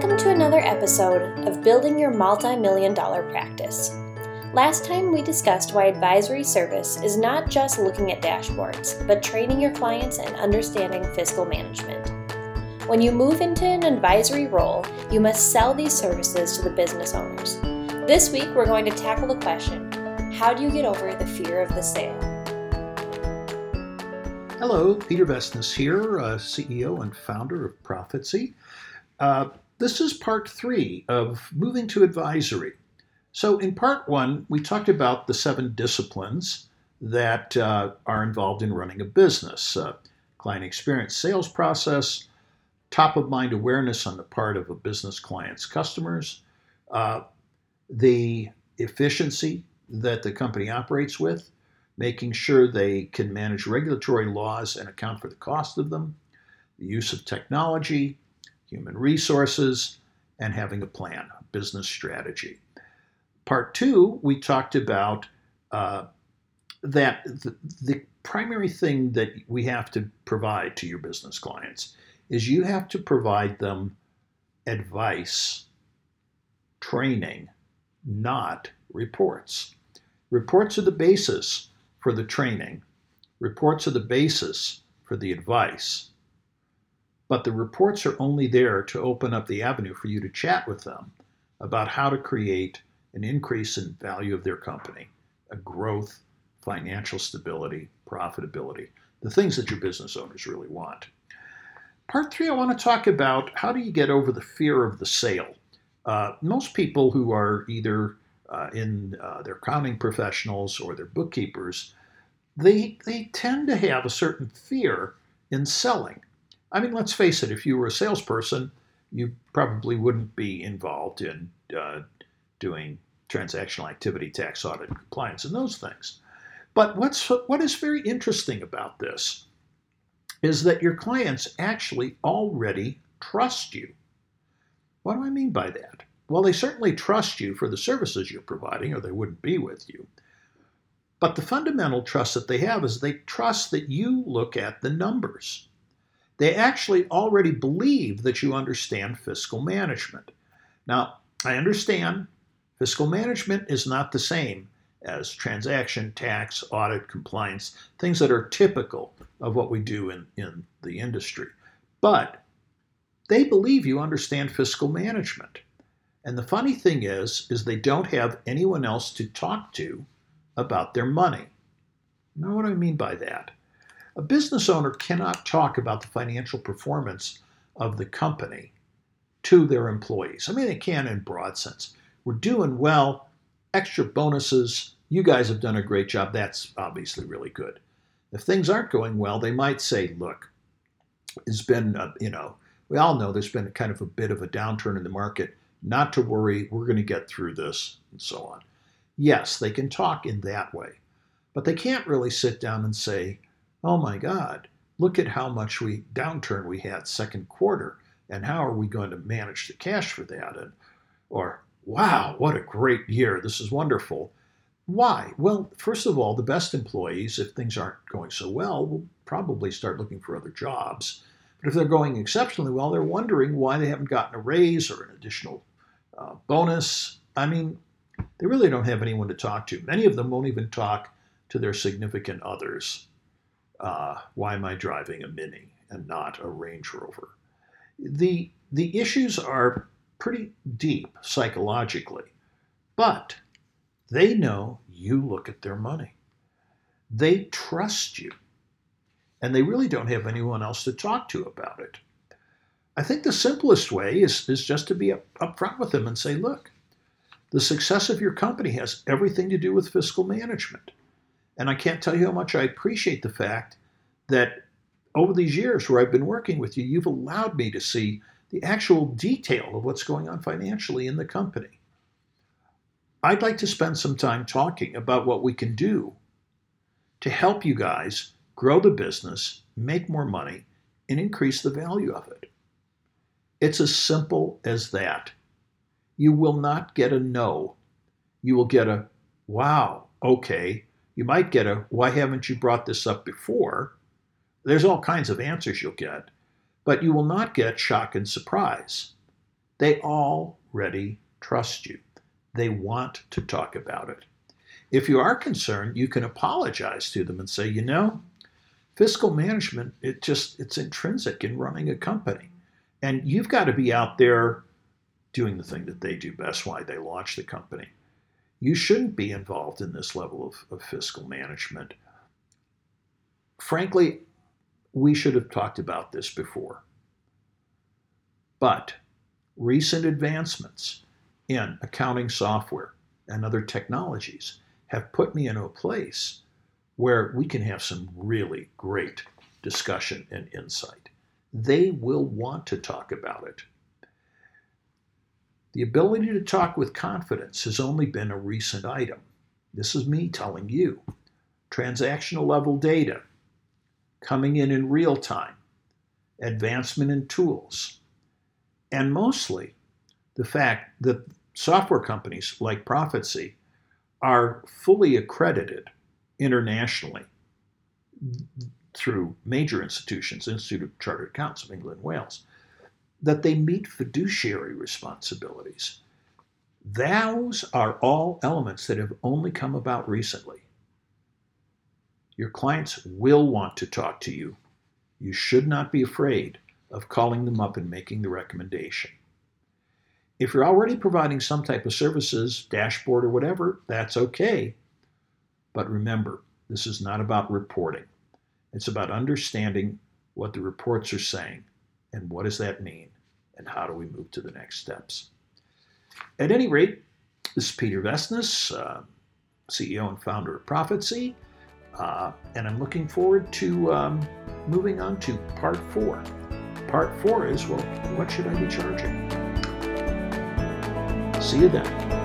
Welcome to another episode of Building Your Multi Million Dollar Practice. Last time we discussed why advisory service is not just looking at dashboards, but training your clients and understanding fiscal management. When you move into an advisory role, you must sell these services to the business owners. This week, we're going to tackle the question how do you get over the fear of the sale? Hello, Peter Vestnes here, uh, CEO and founder of ProfitSee. Uh, this is part three of moving to advisory. So, in part one, we talked about the seven disciplines that uh, are involved in running a business uh, client experience, sales process, top of mind awareness on the part of a business client's customers, uh, the efficiency that the company operates with, making sure they can manage regulatory laws and account for the cost of them, the use of technology, human resources, and having a plan, a business strategy. Part two, we talked about uh, that the, the primary thing that we have to provide to your business clients is you have to provide them advice, training, not reports. Reports are the basis for the training. Reports are the basis for the advice. But the reports are only there to open up the avenue for you to chat with them about how to create an increase in value of their company, a growth, financial stability, profitability, the things that your business owners really want. Part three, I want to talk about how do you get over the fear of the sale. Uh, most people who are either uh, in uh, their accounting professionals or their bookkeepers, they, they tend to have a certain fear in selling. I mean, let's face it, if you were a salesperson, you probably wouldn't be involved in uh, doing transactional activity, tax audit, compliance, and those things. But what's what is very interesting about this is that your clients actually already trust you. What do I mean by that? Well, they certainly trust you for the services you're providing, or they wouldn't be with you. But the fundamental trust that they have is they trust that you look at the numbers. They actually already believe that you understand fiscal management. Now, I understand fiscal management is not the same as transaction, tax, audit, compliance, things that are typical of what we do in, in the industry. But they believe you understand fiscal management. And the funny thing is, is they don't have anyone else to talk to about their money. Now, what do I mean by that? A business owner cannot talk about the financial performance of the company to their employees. I mean, they can in broad sense. We're doing well, extra bonuses. You guys have done a great job. That's obviously really good. If things aren't going well, they might say, look, it's been, uh, you know, we all know there's been kind of a bit of a downturn in the market not to worry, we're going to get through this, and so on. Yes, they can talk in that way, but they can't really sit down and say, oh my God, look at how much we downturn we had second quarter, and how are we going to manage the cash for that? And, or, wow, what a great year, this is wonderful. Why? Well, first of all, the best employees, if things aren't going so well, will probably start looking for other jobs. But if they're going exceptionally well, they're wondering why they haven't gotten a raise or an additional uh, bonus. I mean, they really don't have anyone to talk to. Many of them won't even talk to their significant others. Uh, why am I driving a Mini and not a Range Rover? The, the issues are pretty deep psychologically, but they know you look at their money. They trust you, and they really don't have anyone else to talk to about it. I think the simplest way is, is just to be up, upfront with them and say, look, the success of your company has everything to do with fiscal management. And I can't tell you how much I appreciate the fact that over these years where I've been working with you, you've allowed me to see the actual detail of what's going on financially in the company. I'd like to spend some time talking about what we can do to help you guys grow the business, make more money, and increase the value of it. It's as simple as that. You will not get a no. You will get a wow, okay. You might get a why haven't you brought this up before? There's all kinds of answers you'll get, but you will not get shock and surprise. They already trust you. They want to talk about it. If you are concerned, you can apologize to them and say, you know, fiscal management, it just it's intrinsic in running a company. And you've got to be out there doing the thing that they do best, why they launched the company. You shouldn't be involved in this level of, of fiscal management. Frankly, we should have talked about this before. But recent advancements in accounting software and other technologies have put me in a place where we can have some really great discussion and insight. They will want to talk about it. The ability to talk with confidence has only been a recent item. This is me telling you. Transactional level data coming in in real time, advancement in tools, and mostly the fact that software companies like ProfitSee are fully accredited internationally through major institutions, Institute of Chartered Accounts of England and Wales, that they meet fiduciary responsibilities. Those are all elements that have only come about recently. Your clients will want to talk to you. You should not be afraid of calling them up and making the recommendation. If you're already providing some type of services, dashboard or whatever, that's okay. But remember, this is not about reporting. It's about understanding what the reports are saying and what does that mean and how do we move to the next steps. At any rate, this is Peter Vestnes, uh, CEO and founder of ProfitSee, uh, and I'm looking forward to um, moving on to part four. Part four is well, what should I be charging? See you then.